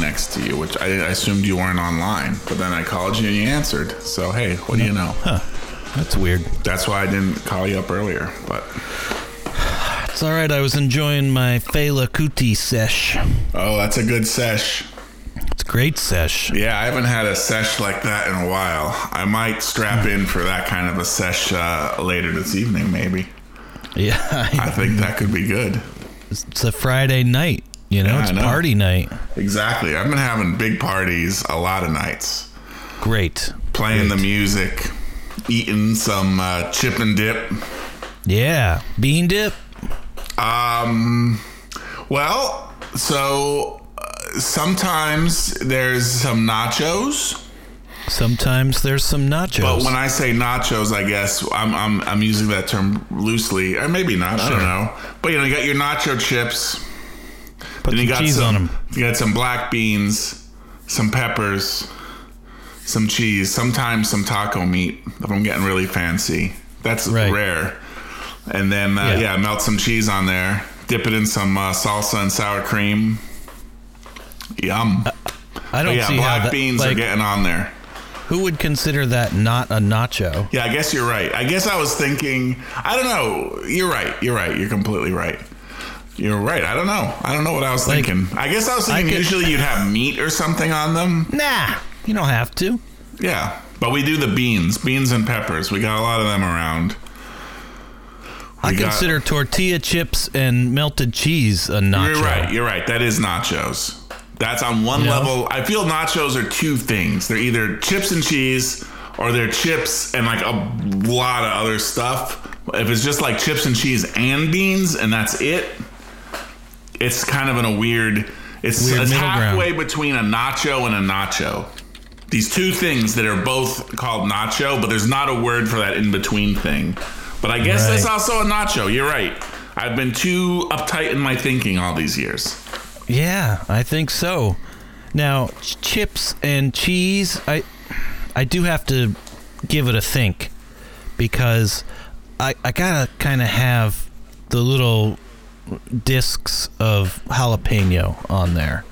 next to you, which I, I assumed you weren't online. But then I called you and you answered. So hey, what do you know? Huh. That's weird. That's why I didn't call you up earlier. But It's all right. I was enjoying my Fela Kuti sesh. oh, that's a good sesh. It's a great sesh. Yeah, I haven't had a sesh like that in a while. I might strap in for that kind of a sesh uh, later this evening, maybe. Yeah, I think that could be good. it's a Friday night. You know, Yeah, it's know. party night. Exactly. I've been having big parties a lot of nights, Great. playing the music, eating some uh, chip and dip. Yeah, bean dip. Um, well, so uh, sometimes there's some nachos. Sometimes there's some nachos. But when I say nachos, I guess I'm I'm, I'm using that term loosely, or maybe not. I don't know. But you know, you got your nacho chips. Put then you some got cheese some, on them. You got some black beans, some peppers, some cheese, sometimes some taco meat. If I'm getting really fancy, that's Right. rare. And then uh, Yeah. yeah. melt some cheese on there. Dip it in some uh, salsa and sour cream. Yum. I But don't yeah, see black how that. beans are getting on there. who would consider that not a nacho? Yeah, I guess you're right. I guess I was thinking. I don't know. You're right. You're right. You're completely right. You're right. I don't know. I don't know what I was Like, thinking. I guess I was thinking I could- usually you'd have meat or something on them. Nah, you don't have to. Yeah, but we do the beans, beans and peppers. We got a lot of them around. I We got- consider tortilla chips and melted cheese a nacho. You're right. You're right. That is nachos. That's on one know? level. I feel nachos are two things. They're either chips and cheese or they're chips and like a lot of other stuff. If it's just like chips and cheese and beans and that's it, it's kind of in a weird. It's, Weird it's middle ground. halfway between a nacho and a nacho. These two things that are both called nacho, but there's not a word for that in between thing. But I guess Right. that's also a nacho. You're right. I've been too uptight in my thinking all these years. Yeah, I think so. Now, ch- chips and cheese, I I do have to give it a think because I I gotta kind of have the little discs of jalapeno on there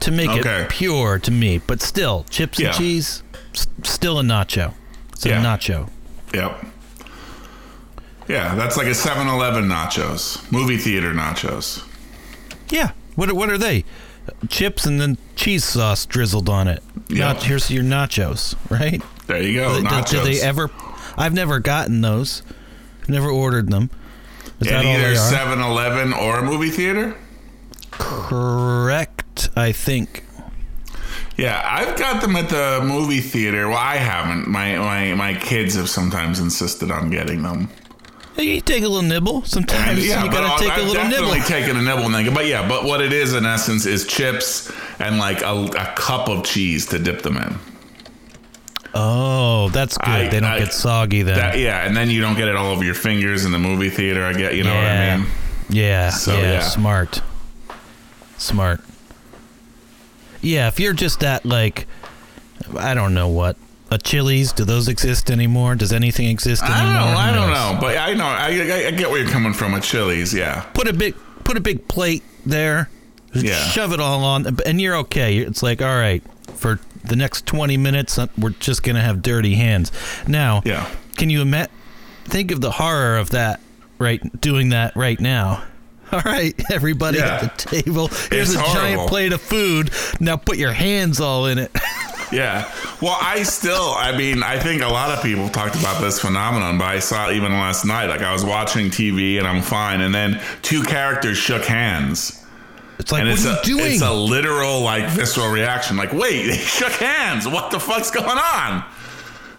to make Okay. it pure to me. But still, chips Yeah. and cheese, s- still a nacho. It's a Yeah. nacho. Yep. Yeah, that's like a 7-Eleven nachos, movie theater nachos. Yeah. What are, what are they? Chips and then cheese sauce drizzled on it. Yeah. Nach- here's your nachos, right? There you go, Do- do- nachos. Do they ever? I've never gotten those. Never ordered them. Is all either they are? 7-Eleven or a movie theater? Correct. I think. Yeah, I've got them at the movie theater. Well, I haven't. My my my kids have sometimes insisted on getting them. You take a little nibble. And Sometimes yeah, you gotta take I've a little definitely nibble. taken a nibble and then, but yeah, but what it is in essence is chips and like a, a cup of cheese to dip them in. Oh, that's good. I- they don't I- get soggy then. That yeah, and then you don't get it all over your fingers in the movie theater. I get, you know yeah. what I mean? Yeah. So, yeah. yeah. Smart. Smart. Yeah. If you're just at like, I don't know what. A Chili's, do those exist anymore? Does anything exist I anymore? don't know. I don't know, but I know. I, I, I get where you're coming from A Chili's. Yeah, put a big put a big plate there Yeah. shove it all on and you're okay it's like all right for the next 20 minutes uh, we're just gonna have dirty hands now Yeah. can you imagine think of the horror of that right doing that right now all right everybody Yeah. at the table here's It's a horrible. giant plate of food now put your hands all in it yeah. Well, I still. I mean, I think a lot of people talked about this phenomenon, but I saw it even last night. Like I was watching TV and I'm fine, and then two characters shook hands. It's like And what it's are a, you doing it's a literal like visceral reaction. Like, wait, they shook hands. What the fuck's going on?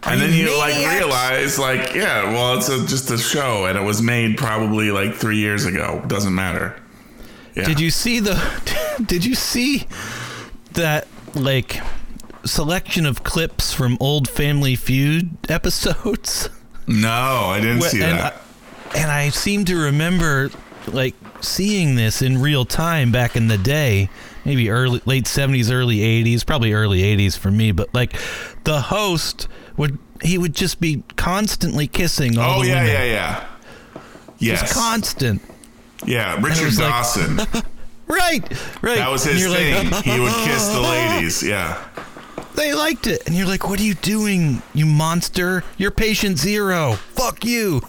And then you like realize, like, yeah, well, it's a, just a show, and it was made probably like three years ago. Doesn't matter. Yeah. Did you see the? Did you see that like selection of clips from old Family Feud episodes? No, I didn't see and that. I, and I seem to remember like seeing this in real time back in the day, maybe early late seventies, early eighties, probably early eighties for me. But like the host would he would just be constantly kissing all oh the yeah, women. yeah, yeah. Yes. Just constant. yeah, Richard was like- Dawson. Right, right. That was And his you're thing. Like, he would kiss the ladies. Yeah. They liked it, and you're like, "What are you doing, you monster? You're patient zero. Fuck you."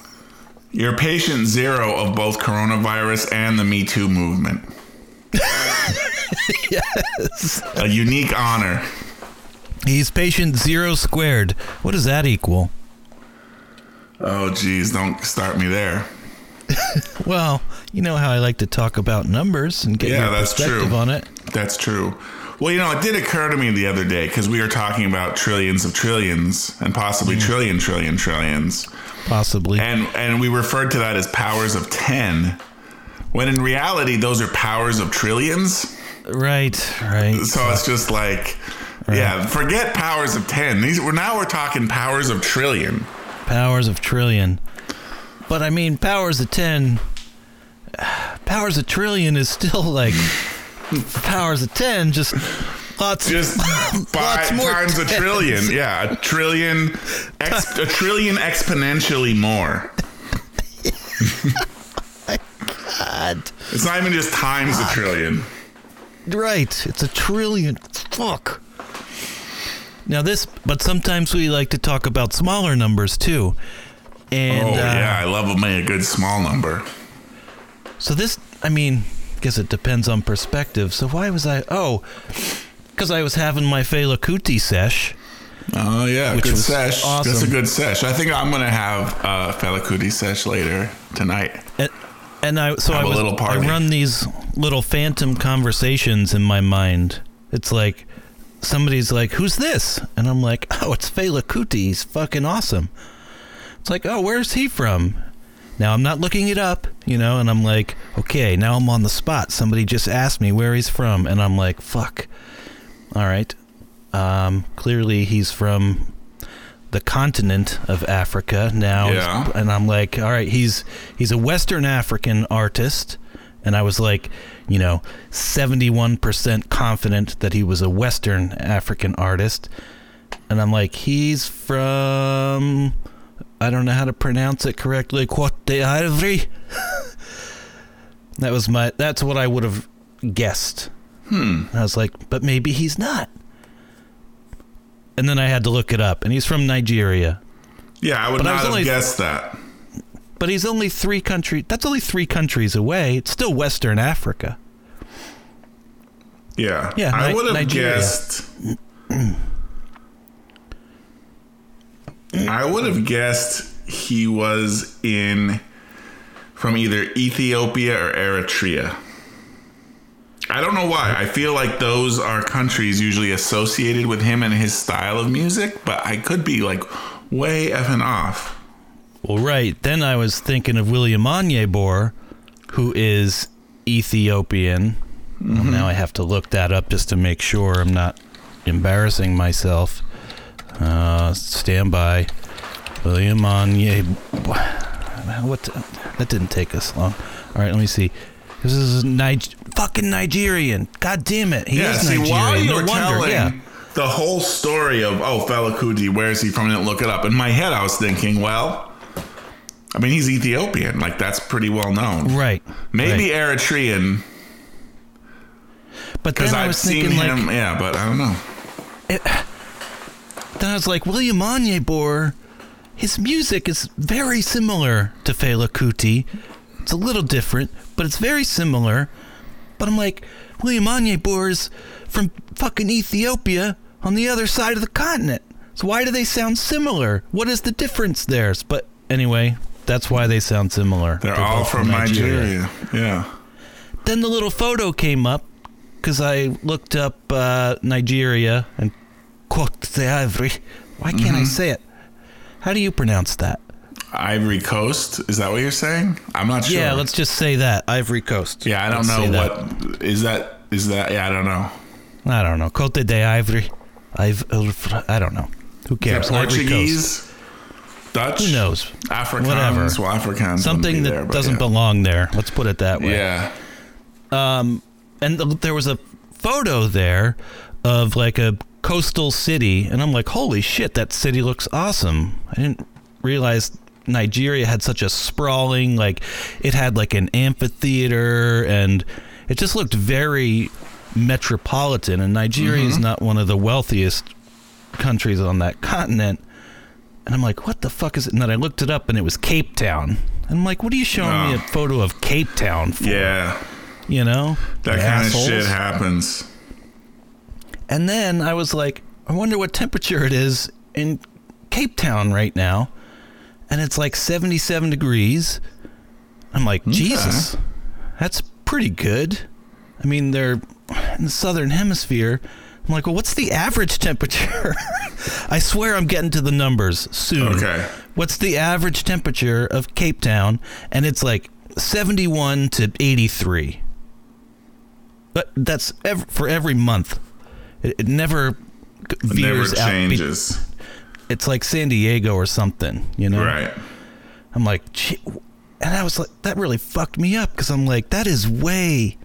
You're patient zero of both coronavirus and the Me Too movement. yes. A unique honor. He's patient zero squared. What does that equal? Oh, geez, don't start me there. Well, you know how I like to talk about numbers and get Yeah, your that's perspective true. on it. That's true. Well, you know, it did occur to me the other day because we were talking about trillions of trillions and possibly trillion, trillion, trillions. Possibly. And and we referred to that as powers of 10 when in reality those are powers of trillions. right, right. So it's just like yeah, forget powers of 10. These we're now we're talking powers of trillion. Powers of trillion. But I mean, powers of 10. Powers of trillion is still like powers of 10, just lots Just by Lots more times a trillion. Yeah, a trillion ex, a trillion exponentially more. God. It's not even just times a trillion. Right. It's a trillion. Fuck. Now this, but sometimes we like to talk about smaller numbers too. And oh uh, yeah, I love a a good small number. So this, I mean, guess it depends on perspective. So why was I? Oh, because I was having my Fela Kuti sesh. Oh yeah, Which good was sesh. awesome. That's a good sesh. I think I'm gonna have uh, Fela Kuti sesh later tonight. And, and I so Have I a was. I run these little phantom conversations in my mind. It's like somebody's like, "Who's this?" And I'm like, "Oh, it's Fela Kuti. He's fucking awesome." It's like, "Oh, where's he from?" Now I'm not looking it up, you know, and I'm like, "Okay, now I'm on the spot. Somebody just asked me where he's from." And I'm like, "Fuck." All right. Um, clearly he's from the continent of Africa now. Yeah. And I'm like, all right, he's he's a Western African artist. And I was like, you know, 71% confident that he was a Western African artist. And I'm like, he's from I don't know how to pronounce it correctly. Cote d'Ivoire. that was my that's what I would have guessed. Hmm. I was like, but maybe he's not. And then I had to look it up, and he's from Nigeria. Yeah, I would But not was have only- guessed that. But he's only three country. That's only three countries away. It's still Western Africa. Yeah. Yeah, I Ni- would have guessed. I would have guessed he was in from either Ethiopia or Eritrea. I don't know why. I feel like those are countries usually associated with him and his style of music, but I could be like way effing off. Well, right. Then I was thinking of William Onyeabor, who is Ethiopian. Well, now I have to look that up just to make sure I'm not embarrassing myself. Uh, stand by. William Onyeabor. What? that didn't take us long. All right, let me see. This is Nig- fucking Nigerian. God damn it. He yeah, is see, Nigerian. while you no were wonder. telling yeah. the whole story of oh Fela Kuti, where is he from? I didn't look it up. In my head, I was thinking, well, I mean, he's Ethiopian. Like that's pretty well known. Right. Maybe right. Eritrean But then I I've was seen thinking, like, him. yeah, but I don't know. It, then I was like, William Onyeabor, his music is very similar to Fela Kuti. It's a little different, but it's very similar. But I'm like, William Onyeabor is from fucking Ethiopia on the other side of the continent. So why do they sound similar? What is the difference there? But anyway, that's why they sound similar. They're, all both from Nigeria. Yeah. then the little photo came up because I looked up uh, Nigeria and Cote d'Ivoire. Why can't Mm-hmm. I say it? How do you pronounce that? Ivory Coast. Is that what you're saying? I'm not sure. Yeah, let's just say that Ivory Coast. Yeah, I don't Let's know that. what is that. Is that? Yeah, I don't know. I don't know. Cote d'Ivoire. I've, I don't know. Who cares? Portuguese, Dutch. Who knows? Afrikaans. Whatever. Well, Afrikaans. Something that there, doesn't yeah. belong there. Let's put it that way. Yeah. Um, and th- there was a photo there of like a coastal city, and I'm like, holy shit, that city looks awesome. I didn't realize Nigeria had such a sprawling, like, it had like an amphitheater, and it just looked very metropolitan. And Nigeria is mm-hmm. not one of the wealthiest countries on that continent. And I'm like, what the fuck is it? And then I looked it up, and it was Cape Town. And I'm like, what are you showing me Oh. a photo of Cape Town for? Yeah, You know, that kind assholes. of shit happens. And then I was like, I wonder what temperature it is in Cape Town right now. And it's like 77 degrees. I'm like, Jesus, that's pretty good. I mean, they're in the southern hemisphere. I'm like, well, what's the average temperature? I swear I'm getting to the numbers soon. Okay. What's the average temperature of Cape Town? And it's like 71 to 83. But that's ev- for every month. It, it never g- It never veers out. changes. It's like San Diego or something, you know? Right. I'm like, and I was like, that really fucked me up because I'm like, that is way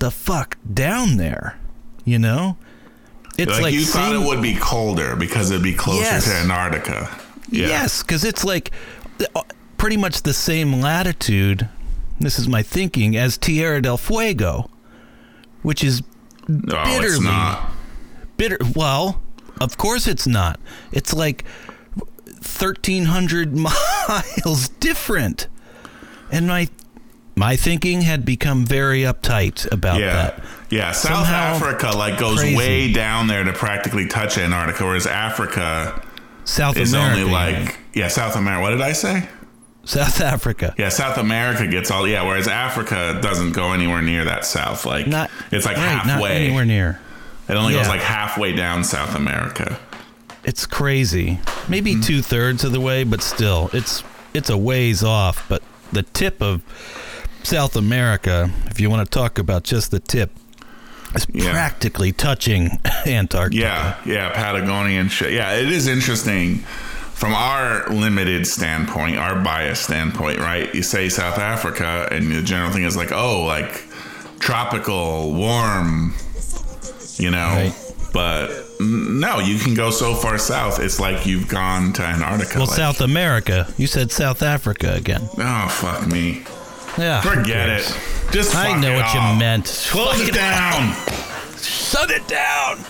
the fuck down there, you know? It's Like, like, you thought it would be colder because it'd be closer Yes. to Antarctica. Yeah. Yes, because it's like uh, pretty much the same latitude. This is my thinking as Tierra del Fuego, which is No, it's bitterly not. Bitter. Well, of course it's not. It's like 1,300 miles different, and my my thinking had become very uptight about Yeah. that. Yeah. South Somehow Africa like goes crazy. way down there to practically touch Antarctica, whereas Africa South is America, only like yeah, South America. What did I say? South Africa. Yeah, South America gets all yeah, whereas Africa doesn't go anywhere near that south. Like Not it's like right, halfway. not anywhere near. It only goes like halfway down South America. It's crazy. Maybe Mm-hmm. two thirds of the way, but still, it's it's a ways off. But the tip of South America, if you want to talk about just the tip, is Yeah. practically touching Antarctica. Yeah, yeah, Patagonian shit. Yeah, it is interesting from our limited standpoint, our biased standpoint, right? You say South Africa, and the general thing is like, oh, like tropical, warm, you know. Right. But no, you can go so far south. It's like you've gone to Antarctica. Well, like, South America. You said South Africa again. Oh fuck me! Yeah. Forget it. Just I know what off. you meant. Close it down. Shut it down.